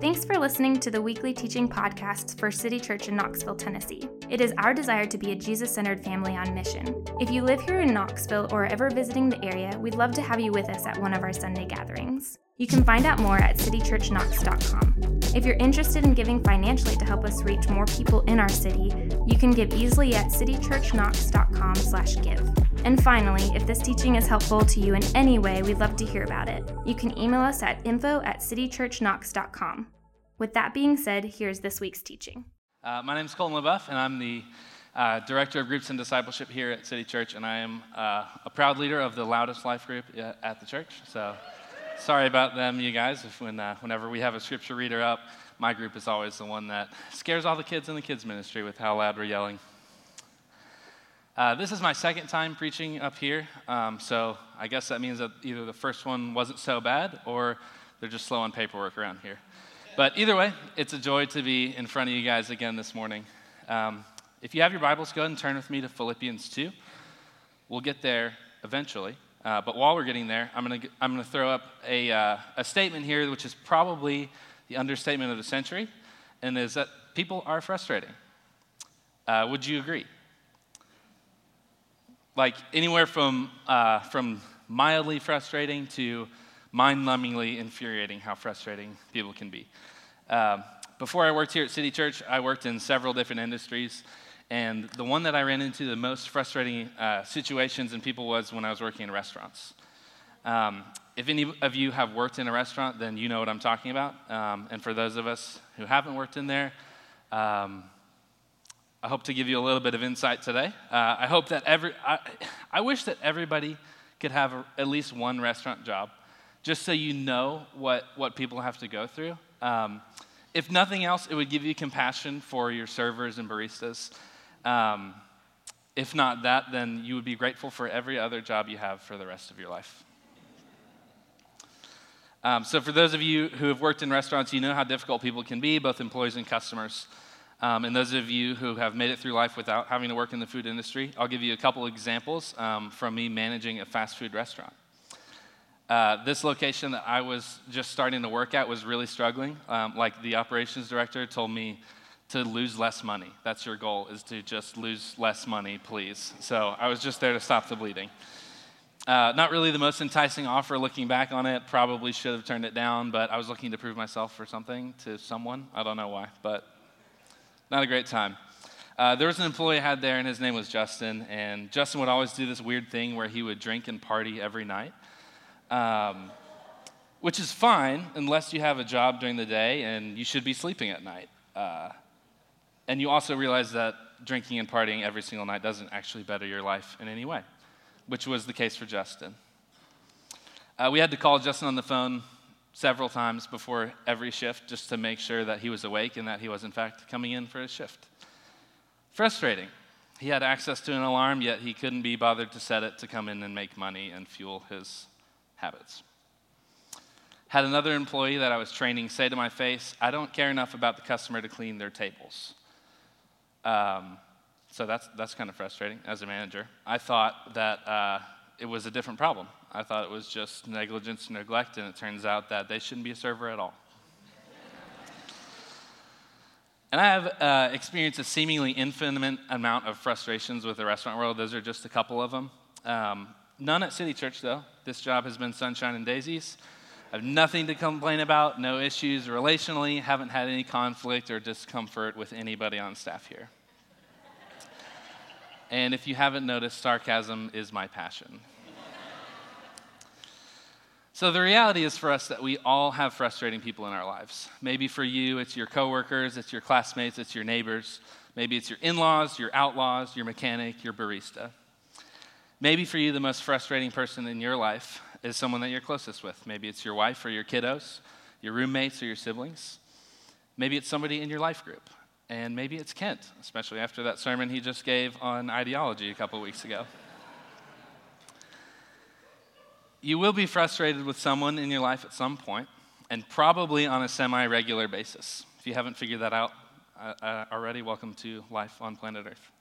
Thanks for listening to the weekly teaching podcasts for City Church in Knoxville, Tennessee. It is our desire to be a Jesus centered family on mission. If you live here in Knoxville or are ever visiting the area, we'd love to have you with us at one of our Sunday gatherings. You can find out more at citychurchknox.com. If you're interested in giving financially to help us reach more people in our city, you can give easily at citychurchknox.com/give. And finally, if this teaching is helpful to you in any way, we'd love to hear about it. You can email us at info at citychurchknox.com. With that being said, here's this week's teaching. Uh, my name is Colton LeBoeuf, and I'm the uh, Director of Groups and Discipleship here at City Church, and I am uh, a proud leader of the Loudest Life group uh, at the church. So, sorry about them, you guys. When, uh, whenever we have a scripture reader up, my group is always the one that scares all the kids in the kids' ministry with how loud we're yelling. Uh, this is my second time preaching up here, um, so I guess that means that either the first one wasn't so bad or they're just slow on paperwork around here. But either way, it's a joy to be in front of you guys again this morning. Um, if you have your Bibles, go ahead and turn with me to Philippians 2. We'll get there eventually. Uh, but while we're getting there, I'm going to I'm gonna throw up a, uh, a statement here, which is probably the understatement of the century, and is that people are frustrating. Uh, would you agree? like anywhere from, uh, from mildly frustrating to mind numbingly infuriating how frustrating people can be. Um, before I worked here at City Church, I worked in several different industries. And the one that I ran into the most frustrating uh, situations and people was when I was working in restaurants. Um, if any of you have worked in a restaurant, then you know what I'm talking about. Um, and for those of us who haven't worked in there, um, I hope to give you a little bit of insight today. Uh, I hope that every, I, I wish that everybody could have a, at least one restaurant job, just so you know what, what people have to go through. Um, if nothing else, it would give you compassion for your servers and baristas. Um, if not that, then you would be grateful for every other job you have for the rest of your life. Um, so, for those of you who have worked in restaurants, you know how difficult people can be, both employees and customers. Um, and those of you who have made it through life without having to work in the food industry, I'll give you a couple examples um, from me managing a fast food restaurant. Uh, this location that I was just starting to work at was really struggling. Um, like the operations director told me to lose less money. That's your goal, is to just lose less money, please. So I was just there to stop the bleeding. Uh, not really the most enticing offer looking back on it. Probably should have turned it down, but I was looking to prove myself for something to someone. I don't know why, but not a great time. Uh, there was an employee I had there, and his name was Justin. And Justin would always do this weird thing where he would drink and party every night, um, which is fine unless you have a job during the day and you should be sleeping at night. Uh, and you also realize that drinking and partying every single night doesn't actually better your life in any way, which was the case for Justin. Uh, we had to call Justin on the phone several times before every shift just to make sure that he was awake and that he was, in fact, coming in for his shift. Frustrating. He had access to an alarm, yet he couldn't be bothered to set it to come in and make money and fuel his habits. Had another employee that I was training say to my face, I don't care enough about the customer to clean their tables. Um, so that's, that's kind of frustrating as a manager. I thought that uh, it was a different problem. I thought it was just negligence and neglect, and it turns out that they shouldn't be a server at all. and I have uh, experienced a seemingly infinite amount of frustrations with the restaurant world. Those are just a couple of them. Um, none at City Church, though. This job has been sunshine and daisies. I have nothing to complain about, no issues relationally, haven't had any conflict or discomfort with anybody on staff here. And if you haven't noticed, sarcasm is my passion. So the reality is for us that we all have frustrating people in our lives. Maybe for you, it's your coworkers, it's your classmates, it's your neighbors. Maybe it's your in laws, your outlaws, your mechanic, your barista. Maybe for you, the most frustrating person in your life is someone that you're closest with. Maybe it's your wife or your kiddos, your roommates or your siblings. Maybe it's somebody in your life group. And maybe it's Kent, especially after that sermon he just gave on ideology a couple weeks ago. You will be frustrated with someone in your life at some point, and probably on a semi regular basis. If you haven't figured that out uh, uh, already, welcome to life on planet Earth.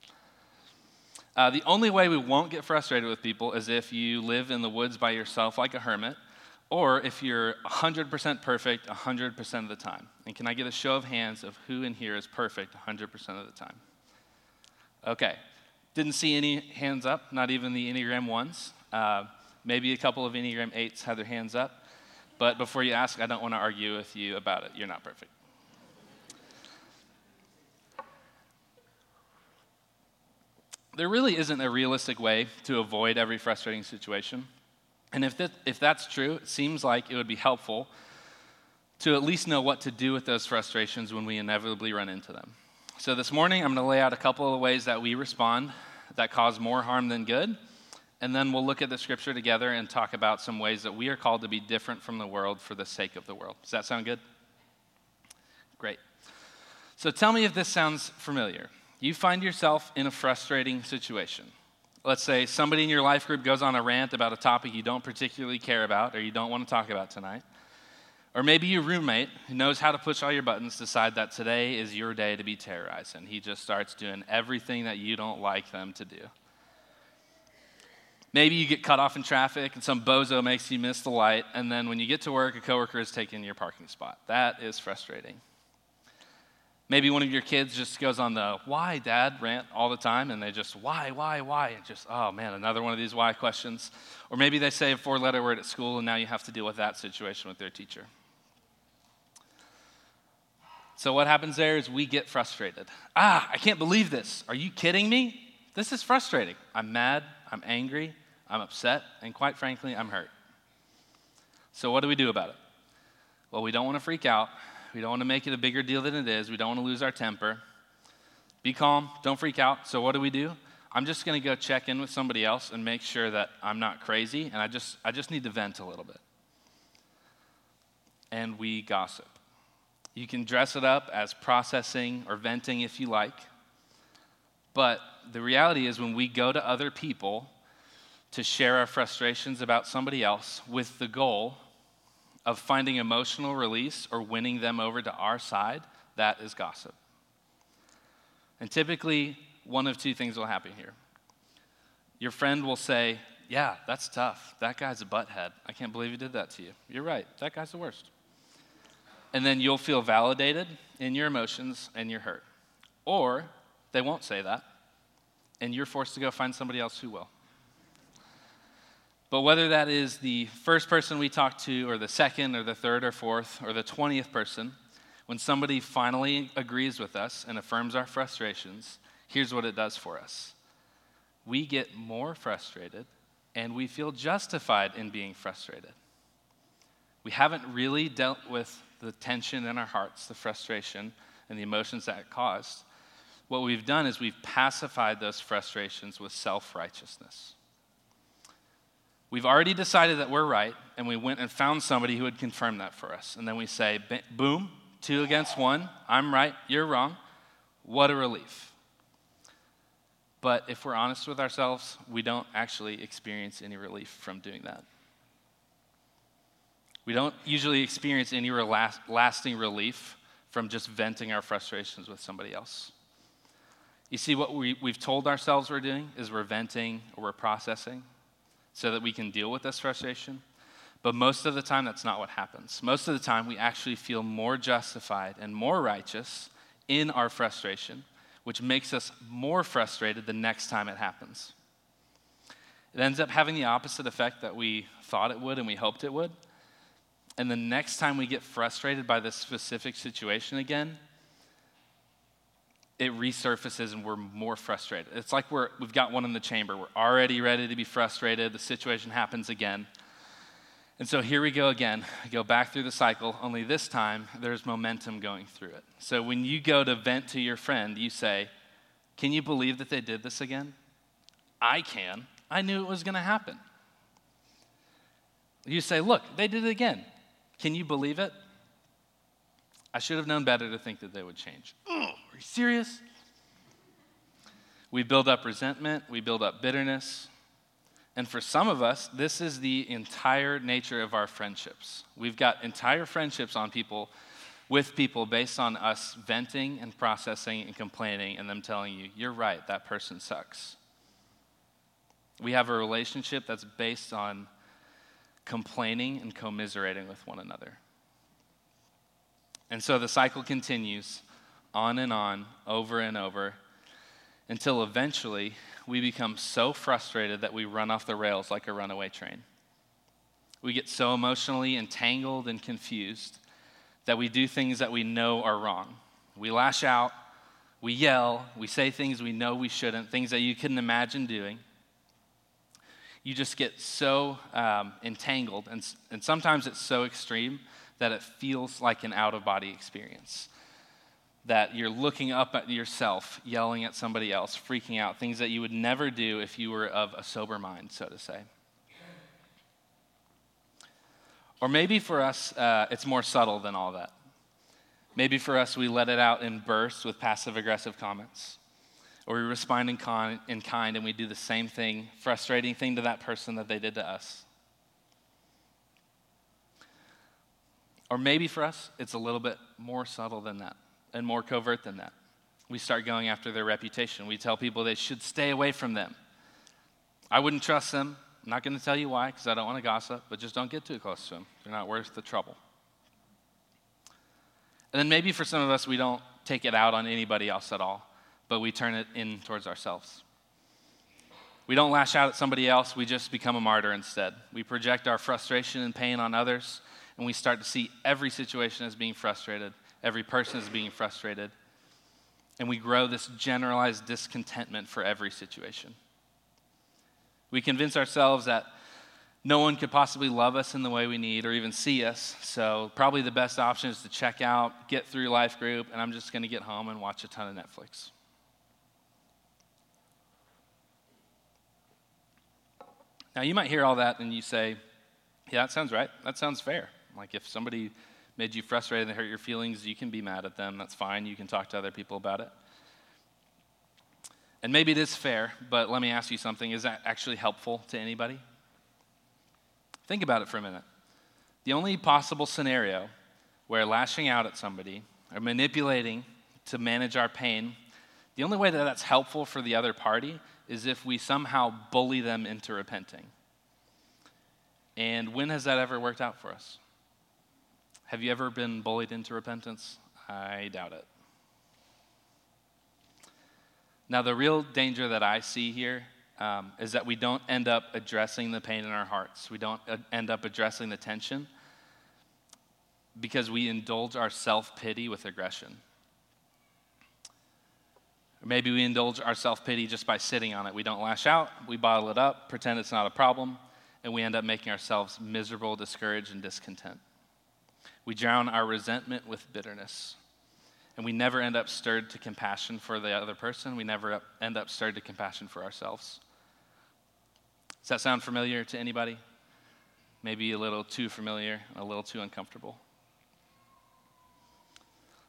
Uh, the only way we won't get frustrated with people is if you live in the woods by yourself like a hermit, or if you're 100% perfect 100% of the time. And can I get a show of hands of who in here is perfect 100% of the time? Okay. Didn't see any hands up, not even the Enneagram ones. Uh, maybe a couple of Enneagram 8s had their hands up. But before you ask, I don't want to argue with you about it. You're not perfect. There really isn't a realistic way to avoid every frustrating situation. And if, that, if that's true, it seems like it would be helpful to at least know what to do with those frustrations when we inevitably run into them. So this morning, I'm going to lay out a couple of ways that we respond that cause more harm than good. And then we'll look at the scripture together and talk about some ways that we are called to be different from the world for the sake of the world. Does that sound good? Great. So tell me if this sounds familiar. You find yourself in a frustrating situation let's say somebody in your life group goes on a rant about a topic you don't particularly care about or you don't want to talk about tonight. Or maybe your roommate who knows how to push all your buttons decide that today is your day to be terrorized and he just starts doing everything that you don't like them to do. Maybe you get cut off in traffic and some bozo makes you miss the light and then when you get to work a coworker is taking your parking spot. That is frustrating. Maybe one of your kids just goes on the why, dad rant all the time, and they just why, why, why, and just, oh man, another one of these why questions. Or maybe they say a four letter word at school, and now you have to deal with that situation with their teacher. So, what happens there is we get frustrated. Ah, I can't believe this. Are you kidding me? This is frustrating. I'm mad, I'm angry, I'm upset, and quite frankly, I'm hurt. So, what do we do about it? Well, we don't want to freak out. We don't want to make it a bigger deal than it is. We don't want to lose our temper. Be calm. Don't freak out. So, what do we do? I'm just going to go check in with somebody else and make sure that I'm not crazy, and I just, I just need to vent a little bit. And we gossip. You can dress it up as processing or venting if you like. But the reality is, when we go to other people to share our frustrations about somebody else with the goal of finding emotional release or winning them over to our side, that is gossip. And typically, one of two things will happen here. Your friend will say, Yeah, that's tough. That guy's a butthead. I can't believe he did that to you. You're right. That guy's the worst. And then you'll feel validated in your emotions and you're hurt. Or they won't say that, and you're forced to go find somebody else who will. But whether that is the first person we talk to, or the second, or the third, or fourth, or the 20th person, when somebody finally agrees with us and affirms our frustrations, here's what it does for us we get more frustrated and we feel justified in being frustrated. We haven't really dealt with the tension in our hearts, the frustration, and the emotions that it caused. What we've done is we've pacified those frustrations with self righteousness. We've already decided that we're right, and we went and found somebody who would confirm that for us. And then we say, boom, two against one. I'm right, you're wrong. What a relief. But if we're honest with ourselves, we don't actually experience any relief from doing that. We don't usually experience any lasting relief from just venting our frustrations with somebody else. You see, what we, we've told ourselves we're doing is we're venting or we're processing so that we can deal with this frustration. But most of the time, that's not what happens. Most of the time, we actually feel more justified and more righteous in our frustration, which makes us more frustrated the next time it happens. It ends up having the opposite effect that we thought it would and we hoped it would. And the next time we get frustrated by this specific situation again, it resurfaces and we're more frustrated. It's like we're, we've got one in the chamber. We're already ready to be frustrated. The situation happens again. And so here we go again. Go back through the cycle, only this time there's momentum going through it. So when you go to vent to your friend, you say, Can you believe that they did this again? I can. I knew it was going to happen. You say, Look, they did it again. Can you believe it? I should have known better to think that they would change. Are you serious? We build up resentment, we build up bitterness. And for some of us, this is the entire nature of our friendships. We've got entire friendships on people with people based on us venting and processing and complaining and them telling you, you're right, that person sucks. We have a relationship that's based on complaining and commiserating with one another. And so the cycle continues on and on, over and over, until eventually we become so frustrated that we run off the rails like a runaway train. We get so emotionally entangled and confused that we do things that we know are wrong. We lash out, we yell, we say things we know we shouldn't, things that you couldn't imagine doing. You just get so um, entangled, and, and sometimes it's so extreme that it feels like an out of body experience that you're looking up at yourself, yelling at somebody else, freaking out, things that you would never do if you were of a sober mind, so to say. Or maybe for us, uh, it's more subtle than all that. Maybe for us, we let it out in bursts with passive aggressive comments. Or we respond in, con- in kind and we do the same thing, frustrating thing to that person that they did to us. Or maybe for us, it's a little bit more subtle than that and more covert than that. We start going after their reputation. We tell people they should stay away from them. I wouldn't trust them. I'm not going to tell you why because I don't want to gossip, but just don't get too close to them. They're not worth the trouble. And then maybe for some of us, we don't take it out on anybody else at all, but we turn it in towards ourselves. We don't lash out at somebody else, we just become a martyr instead. We project our frustration and pain on others, and we start to see every situation as being frustrated Every person is being frustrated. And we grow this generalized discontentment for every situation. We convince ourselves that no one could possibly love us in the way we need or even see us. So, probably the best option is to check out, get through life group, and I'm just going to get home and watch a ton of Netflix. Now, you might hear all that and you say, Yeah, that sounds right. That sounds fair. Like, if somebody made you frustrated and hurt your feelings, you can be mad at them. That's fine. You can talk to other people about it. And maybe it is fair, but let me ask you something. Is that actually helpful to anybody? Think about it for a minute. The only possible scenario where lashing out at somebody or manipulating to manage our pain, the only way that that's helpful for the other party is if we somehow bully them into repenting. And when has that ever worked out for us? Have you ever been bullied into repentance? I doubt it. Now, the real danger that I see here um, is that we don't end up addressing the pain in our hearts. We don't uh, end up addressing the tension because we indulge our self pity with aggression. Or maybe we indulge our self pity just by sitting on it. We don't lash out, we bottle it up, pretend it's not a problem, and we end up making ourselves miserable, discouraged, and discontent. We drown our resentment with bitterness. And we never end up stirred to compassion for the other person. We never end up stirred to compassion for ourselves. Does that sound familiar to anybody? Maybe a little too familiar, a little too uncomfortable.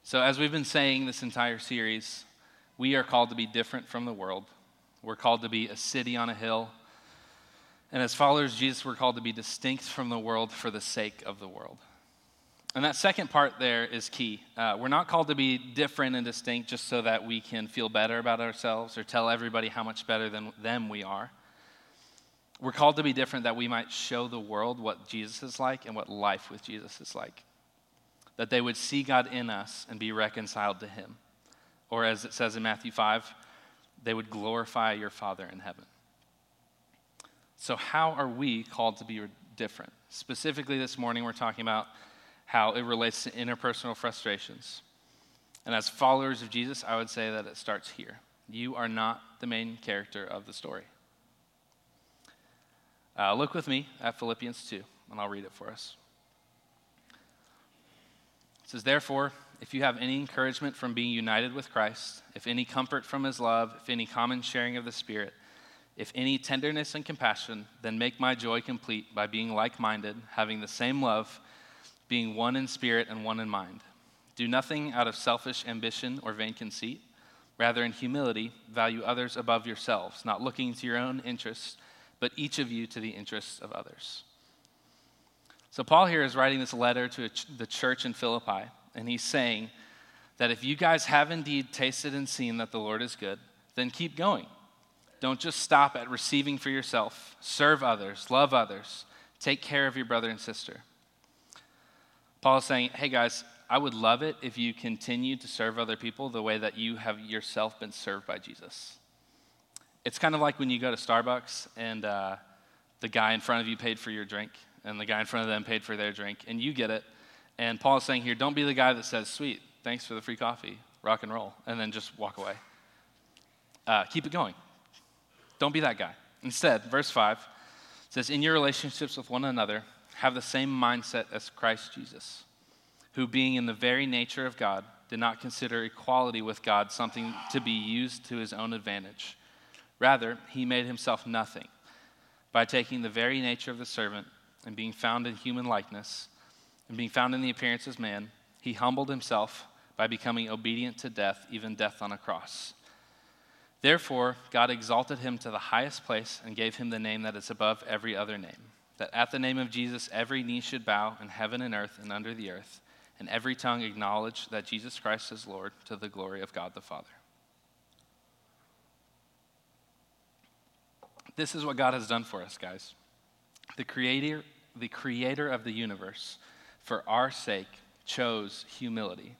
So, as we've been saying this entire series, we are called to be different from the world. We're called to be a city on a hill. And as followers of Jesus, we're called to be distinct from the world for the sake of the world. And that second part there is key. Uh, we're not called to be different and distinct just so that we can feel better about ourselves or tell everybody how much better than them we are. We're called to be different that we might show the world what Jesus is like and what life with Jesus is like. That they would see God in us and be reconciled to Him. Or as it says in Matthew 5, they would glorify your Father in heaven. So, how are we called to be different? Specifically, this morning, we're talking about how it relates to interpersonal frustrations. And as followers of Jesus, I would say that it starts here. You are not the main character of the story. Uh, look with me at Philippians 2, and I'll read it for us. It says, Therefore, if you have any encouragement from being united with Christ, if any comfort from his love, if any common sharing of the Spirit, if any tenderness and compassion, then make my joy complete by being like minded, having the same love being one in spirit and one in mind. Do nothing out of selfish ambition or vain conceit. Rather, in humility, value others above yourselves, not looking to your own interests, but each of you to the interests of others. So, Paul here is writing this letter to the church in Philippi, and he's saying that if you guys have indeed tasted and seen that the Lord is good, then keep going. Don't just stop at receiving for yourself, serve others, love others Take care of your brother and sister. Paul is saying, hey guys, I would love it if you continue to serve other people the way that you have yourself been served by Jesus. It's kind of like when you go to Starbucks and uh, the guy in front of you paid for your drink, and the guy in front of them paid for their drink, and you get it. And Paul is saying here, don't be the guy that says, sweet, thanks for the free coffee, rock and roll, and then just walk away. Uh, keep it going. Don't be that guy. Instead, verse 5 says, In your relationships with one another, have the same mindset as Christ Jesus, who, being in the very nature of God, did not consider equality with God something to be used to his own advantage. Rather, he made himself nothing by taking the very nature of the servant and being found in human likeness and being found in the appearance as man, he humbled himself by becoming obedient to death, even death on a cross. Therefore, God exalted him to the highest place and gave him the name that is above every other name, that at the name of Jesus every knee should bow in heaven and earth and under the earth, and every tongue acknowledge that Jesus Christ is Lord to the glory of God the Father. This is what God has done for us, guys. The creator, the creator of the universe, for our sake, chose humility.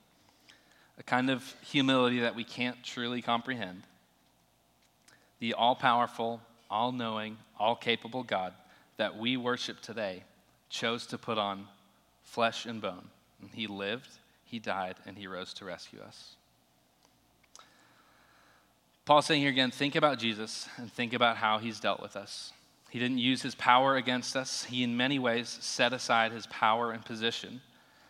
A kind of humility that we can't truly comprehend the all powerful, all knowing, all capable God that we worship today chose to put on flesh and bone. And he lived, he died, and he rose to rescue us. Paul's saying here again think about Jesus and think about how he's dealt with us. He didn't use his power against us, he, in many ways, set aside his power and position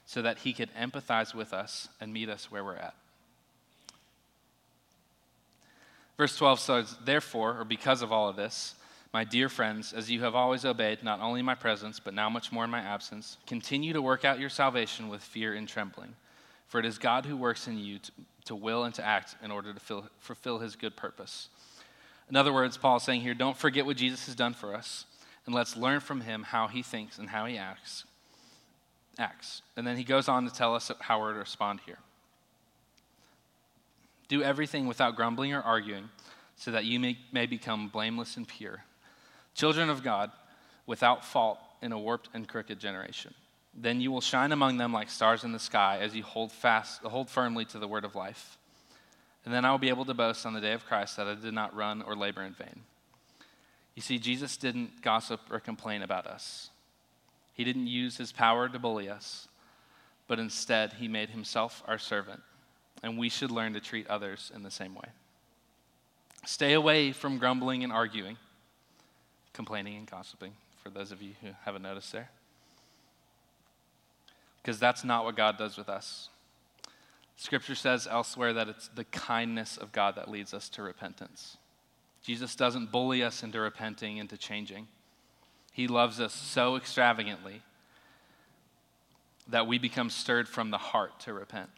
so that he could empathize with us and meet us where we're at. Verse 12 says, Therefore, or because of all of this, my dear friends, as you have always obeyed, not only in my presence, but now much more in my absence, continue to work out your salvation with fear and trembling. For it is God who works in you to, to will and to act in order to fill, fulfill his good purpose. In other words, Paul is saying here, don't forget what Jesus has done for us, and let's learn from him how he thinks and how he acts. Acts. And then he goes on to tell us how we're to respond here. Do everything without grumbling or arguing, so that you may, may become blameless and pure. Children of God, without fault in a warped and crooked generation. Then you will shine among them like stars in the sky as you hold fast, hold firmly to the word of life. And then I will be able to boast on the day of Christ that I did not run or labor in vain. You see, Jesus didn't gossip or complain about us. He didn't use his power to bully us, but instead, he made himself our servant and we should learn to treat others in the same way. Stay away from grumbling and arguing, complaining and gossiping, for those of you who haven't noticed there. Because that's not what God does with us. Scripture says elsewhere that it's the kindness of God that leads us to repentance. Jesus doesn't bully us into repenting, into changing. He loves us so extravagantly that we become stirred from the heart to repent.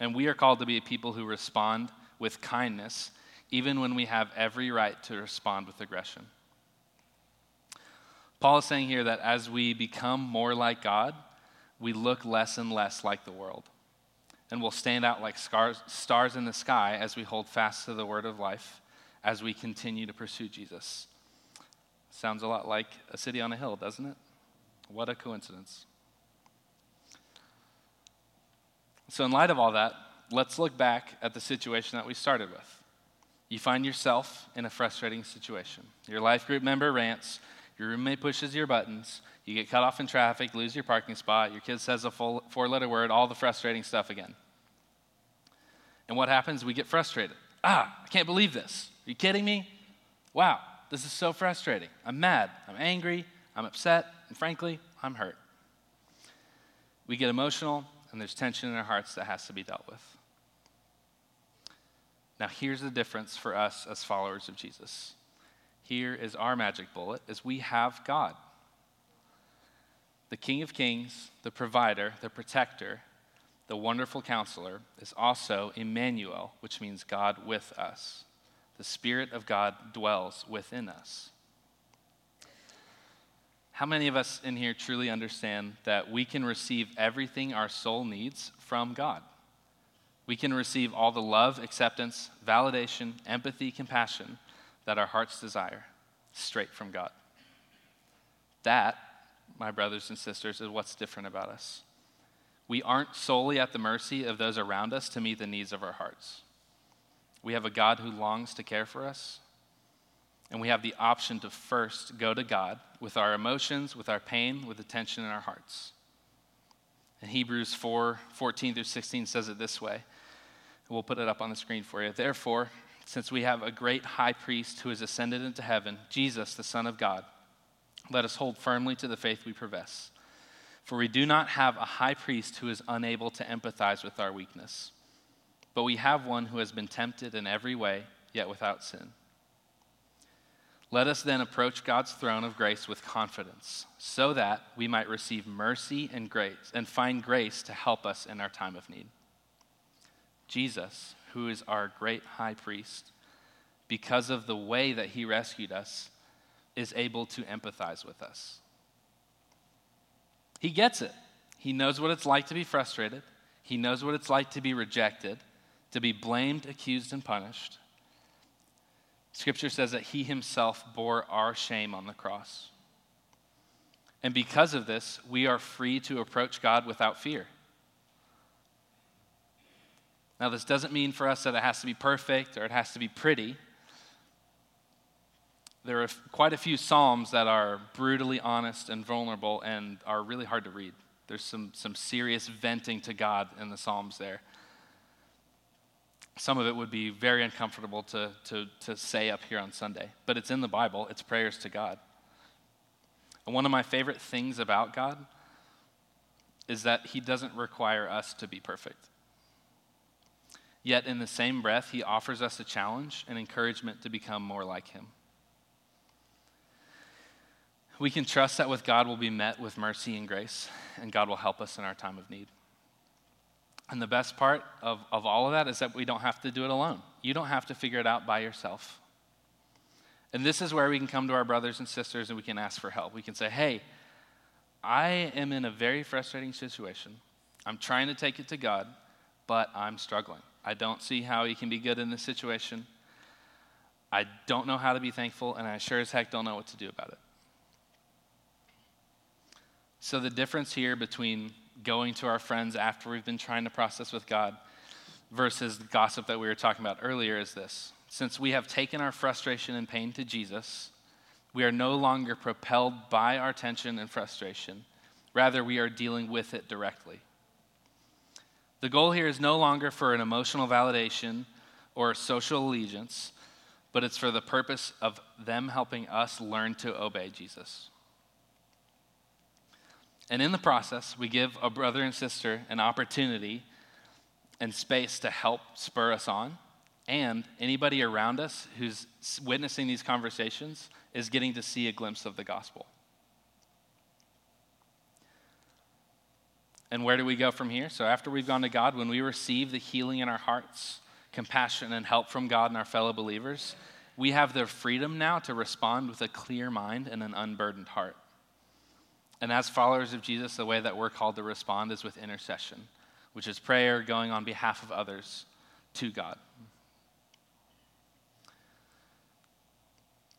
And we are called to be a people who respond with kindness, even when we have every right to respond with aggression. Paul is saying here that as we become more like God, we look less and less like the world. And we'll stand out like scars, stars in the sky as we hold fast to the word of life, as we continue to pursue Jesus. Sounds a lot like a city on a hill, doesn't it? What a coincidence. So, in light of all that, let's look back at the situation that we started with. You find yourself in a frustrating situation. Your life group member rants, your roommate pushes your buttons, you get cut off in traffic, lose your parking spot, your kid says a four letter word, all the frustrating stuff again. And what happens? We get frustrated. Ah, I can't believe this. Are you kidding me? Wow, this is so frustrating. I'm mad, I'm angry, I'm upset, and frankly, I'm hurt. We get emotional, and there's tension in our hearts that has to be dealt with. Now, here's the difference for us as followers of Jesus. Here is our magic bullet is we have God. The King of Kings, the provider, the protector, the wonderful counselor is also Emmanuel, which means God with us. The Spirit of God dwells within us. How many of us in here truly understand that we can receive everything our soul needs from God? We can receive all the love, acceptance, validation, empathy, compassion that our hearts desire straight from God. That, my brothers and sisters, is what's different about us. We aren't solely at the mercy of those around us to meet the needs of our hearts. We have a God who longs to care for us, and we have the option to first go to God with our emotions, with our pain, with the tension in our hearts. And Hebrews 4 14 through 16 says it this way. We'll put it up on the screen for you. Therefore, since we have a great high priest who has ascended into heaven, Jesus, the Son of God, let us hold firmly to the faith we profess. For we do not have a high priest who is unable to empathize with our weakness, but we have one who has been tempted in every way, yet without sin. Let us then approach God's throne of grace with confidence, so that we might receive mercy and grace and find grace to help us in our time of need. Jesus, who is our great high priest, because of the way that he rescued us, is able to empathize with us. He gets it. He knows what it's like to be frustrated. He knows what it's like to be rejected, to be blamed, accused, and punished. Scripture says that he himself bore our shame on the cross. And because of this, we are free to approach God without fear. Now, this doesn't mean for us that it has to be perfect or it has to be pretty. There are quite a few Psalms that are brutally honest and vulnerable and are really hard to read. There's some, some serious venting to God in the Psalms there. Some of it would be very uncomfortable to, to, to say up here on Sunday, but it's in the Bible, it's prayers to God. And one of my favorite things about God is that He doesn't require us to be perfect. Yet, in the same breath, He offers us a challenge and encouragement to become more like Him. We can trust that with God we'll be met with mercy and grace, and God will help us in our time of need. And the best part of, of all of that is that we don't have to do it alone. You don't have to figure it out by yourself. And this is where we can come to our brothers and sisters and we can ask for help. We can say, hey, I am in a very frustrating situation. I'm trying to take it to God, but I'm struggling. I don't see how He can be good in this situation. I don't know how to be thankful, and I sure as heck don't know what to do about it. So, the difference here between going to our friends after we've been trying to process with God versus the gossip that we were talking about earlier is this. Since we have taken our frustration and pain to Jesus, we are no longer propelled by our tension and frustration. Rather, we are dealing with it directly. The goal here is no longer for an emotional validation or social allegiance, but it's for the purpose of them helping us learn to obey Jesus. And in the process, we give a brother and sister an opportunity and space to help spur us on. And anybody around us who's witnessing these conversations is getting to see a glimpse of the gospel. And where do we go from here? So, after we've gone to God, when we receive the healing in our hearts, compassion, and help from God and our fellow believers, we have the freedom now to respond with a clear mind and an unburdened heart. And as followers of Jesus, the way that we're called to respond is with intercession, which is prayer going on behalf of others to God.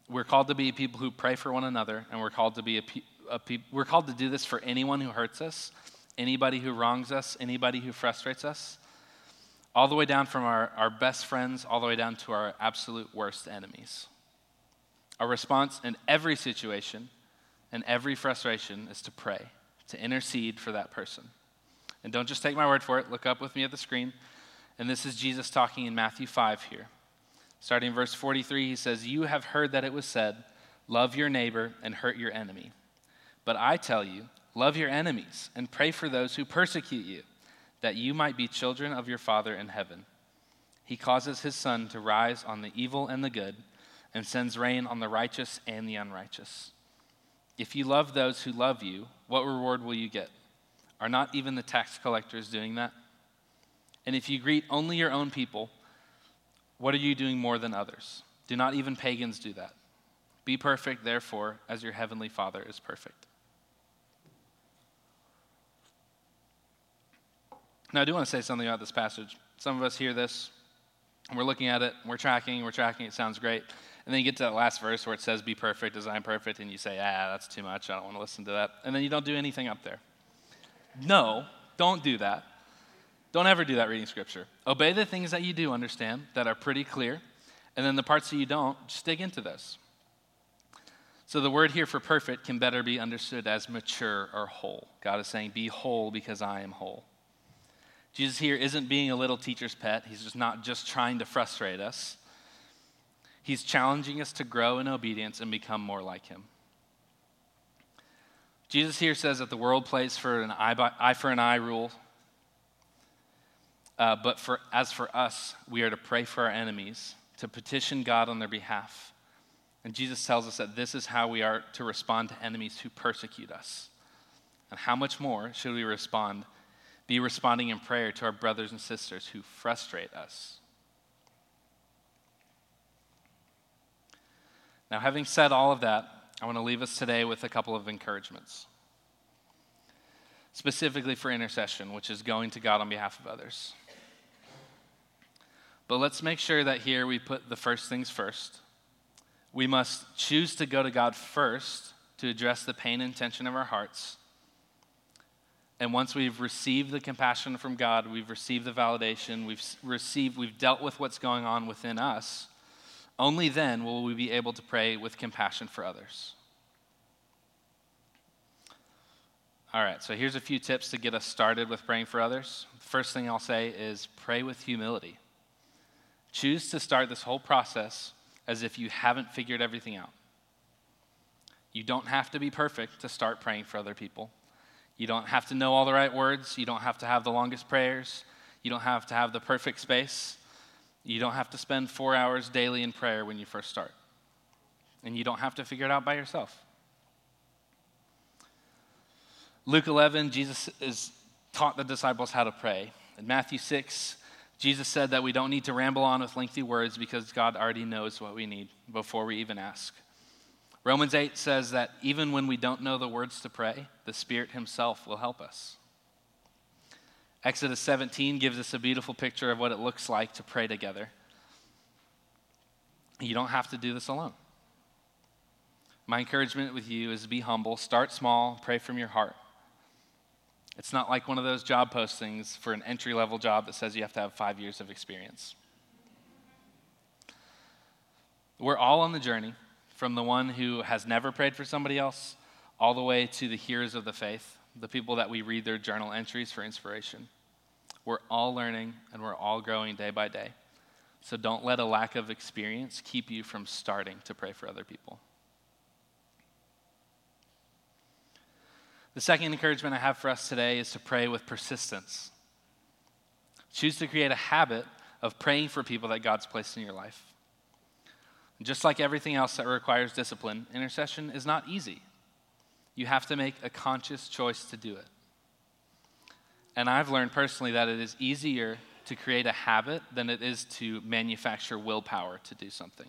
We're called to be people who pray for one another, and we're called to be a, a pe- we're called to do this for anyone who hurts us, anybody who wrongs us, anybody who frustrates us, all the way down from our, our best friends, all the way down to our absolute worst enemies. Our response in every situation and every frustration is to pray, to intercede for that person. And don't just take my word for it, look up with me at the screen. And this is Jesus talking in Matthew 5 here. Starting in verse 43, he says, You have heard that it was said, Love your neighbor and hurt your enemy. But I tell you, love your enemies and pray for those who persecute you, that you might be children of your Father in heaven. He causes his sun to rise on the evil and the good, and sends rain on the righteous and the unrighteous. If you love those who love you, what reward will you get? Are not even the tax collectors doing that? And if you greet only your own people, what are you doing more than others? Do not even pagans do that. Be perfect, therefore, as your heavenly Father is perfect. Now, I do want to say something about this passage. Some of us hear this, and we're looking at it, we're tracking, we're tracking, it sounds great. And then you get to that last verse where it says, Be perfect I'm perfect, and you say, Ah, that's too much. I don't want to listen to that. And then you don't do anything up there. No, don't do that. Don't ever do that reading scripture. Obey the things that you do understand that are pretty clear, and then the parts that you don't, just dig into those. So the word here for perfect can better be understood as mature or whole. God is saying, Be whole because I am whole. Jesus here isn't being a little teacher's pet. He's just not just trying to frustrate us. He's challenging us to grow in obedience and become more like him. Jesus here says that the world plays for an eye, by, eye for an eye rule. Uh, but for, as for us, we are to pray for our enemies, to petition God on their behalf. And Jesus tells us that this is how we are to respond to enemies who persecute us. And how much more should we respond, be responding in prayer to our brothers and sisters who frustrate us? Now, having said all of that, I want to leave us today with a couple of encouragements, specifically for intercession, which is going to God on behalf of others. But let's make sure that here we put the first things first. We must choose to go to God first to address the pain and tension of our hearts. And once we've received the compassion from God, we've received the validation, we've received, we've dealt with what's going on within us, only then will we be able to pray with compassion for others. All right, so here's a few tips to get us started with praying for others. The first thing I'll say is pray with humility. Choose to start this whole process as if you haven't figured everything out. You don't have to be perfect to start praying for other people. You don't have to know all the right words. You don't have to have the longest prayers. You don't have to have the perfect space. You don't have to spend four hours daily in prayer when you first start. And you don't have to figure it out by yourself. Luke 11, Jesus is taught the disciples how to pray. In Matthew 6, Jesus said that we don't need to ramble on with lengthy words because God already knows what we need before we even ask. Romans 8 says that even when we don't know the words to pray, the Spirit Himself will help us. Exodus 17 gives us a beautiful picture of what it looks like to pray together. You don't have to do this alone. My encouragement with you is be humble, start small, pray from your heart. It's not like one of those job postings for an entry level job that says you have to have five years of experience. We're all on the journey from the one who has never prayed for somebody else all the way to the hearers of the faith, the people that we read their journal entries for inspiration. We're all learning and we're all growing day by day. So don't let a lack of experience keep you from starting to pray for other people. The second encouragement I have for us today is to pray with persistence. Choose to create a habit of praying for people that God's placed in your life. Just like everything else that requires discipline, intercession is not easy. You have to make a conscious choice to do it. And I've learned personally that it is easier to create a habit than it is to manufacture willpower to do something.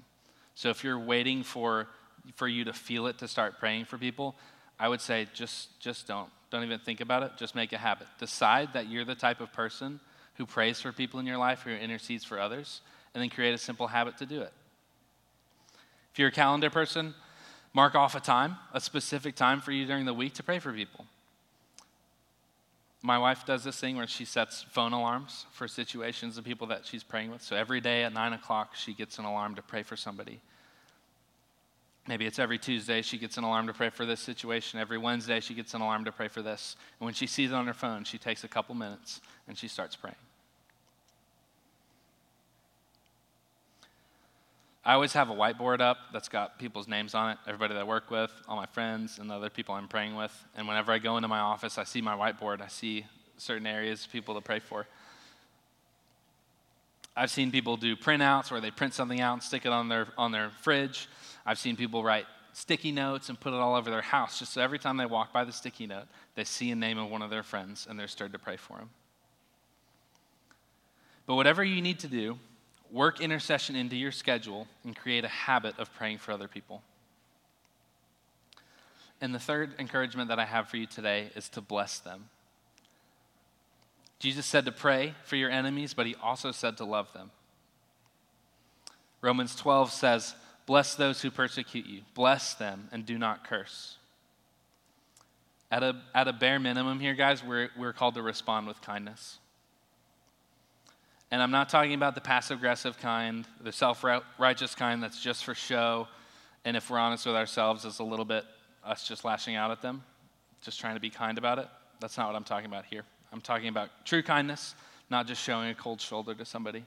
So if you're waiting for, for you to feel it to start praying for people, I would say just, just don't. Don't even think about it. Just make a habit. Decide that you're the type of person who prays for people in your life, who intercedes for others, and then create a simple habit to do it. If you're a calendar person, mark off a time, a specific time for you during the week to pray for people. My wife does this thing where she sets phone alarms for situations of people that she's praying with. So every day at 9 o'clock, she gets an alarm to pray for somebody. Maybe it's every Tuesday she gets an alarm to pray for this situation. Every Wednesday she gets an alarm to pray for this. And when she sees it on her phone, she takes a couple minutes and she starts praying. I always have a whiteboard up that's got people's names on it, everybody that I work with, all my friends, and the other people I'm praying with. And whenever I go into my office, I see my whiteboard, I see certain areas, people to pray for. I've seen people do printouts where they print something out and stick it on their, on their fridge. I've seen people write sticky notes and put it all over their house just so every time they walk by the sticky note, they see a name of one of their friends and they're stirred to pray for them. But whatever you need to do, work intercession into your schedule and create a habit of praying for other people. And the third encouragement that I have for you today is to bless them. Jesus said to pray for your enemies, but he also said to love them. Romans 12 says, Bless those who persecute you, bless them, and do not curse. At a, at a bare minimum here, guys, we're, we're called to respond with kindness. And I'm not talking about the passive aggressive kind, the self righteous kind that's just for show. And if we're honest with ourselves, it's a little bit us just lashing out at them, just trying to be kind about it. That's not what I'm talking about here. I'm talking about true kindness, not just showing a cold shoulder to somebody.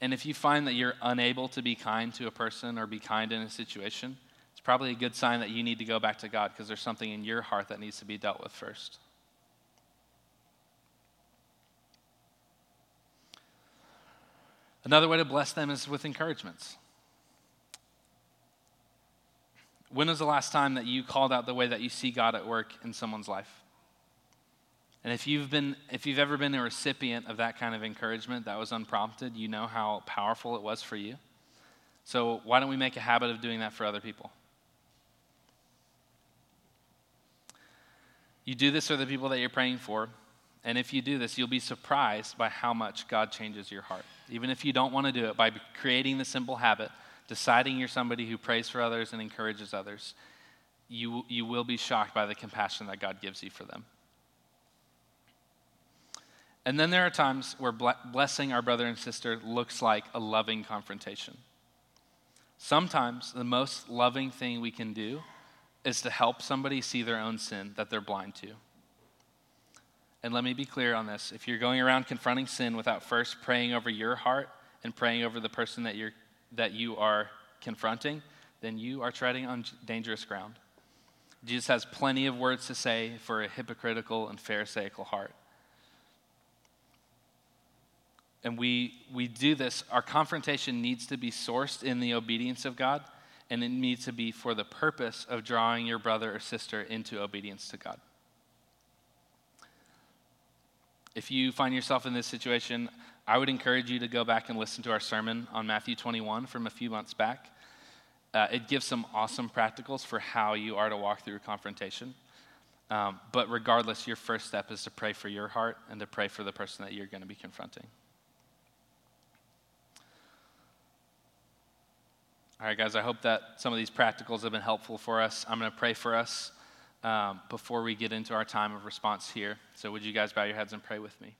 And if you find that you're unable to be kind to a person or be kind in a situation, it's probably a good sign that you need to go back to God because there's something in your heart that needs to be dealt with first. Another way to bless them is with encouragements. When was the last time that you called out the way that you see God at work in someone's life? And if you've been if you've ever been a recipient of that kind of encouragement that was unprompted, you know how powerful it was for you. So why don't we make a habit of doing that for other people? You do this for the people that you're praying for, and if you do this, you'll be surprised by how much God changes your heart even if you don't want to do it, by creating the simple habit, deciding you're somebody who prays for others and encourages others, you, you will be shocked by the compassion that God gives you for them. And then there are times where blessing our brother and sister looks like a loving confrontation. Sometimes the most loving thing we can do is to help somebody see their own sin that they're blind to. And let me be clear on this. If you're going around confronting sin without first praying over your heart and praying over the person that, you're, that you are confronting, then you are treading on dangerous ground. Jesus has plenty of words to say for a hypocritical and pharisaical heart. And we, we do this, our confrontation needs to be sourced in the obedience of God, and it needs to be for the purpose of drawing your brother or sister into obedience to God. If you find yourself in this situation, I would encourage you to go back and listen to our sermon on Matthew 21 from a few months back. Uh, it gives some awesome practicals for how you are to walk through confrontation. Um, but regardless, your first step is to pray for your heart and to pray for the person that you're going to be confronting. All right, guys, I hope that some of these practicals have been helpful for us. I'm going to pray for us um, before we get into our time of response here. So, would you guys bow your heads and pray with me?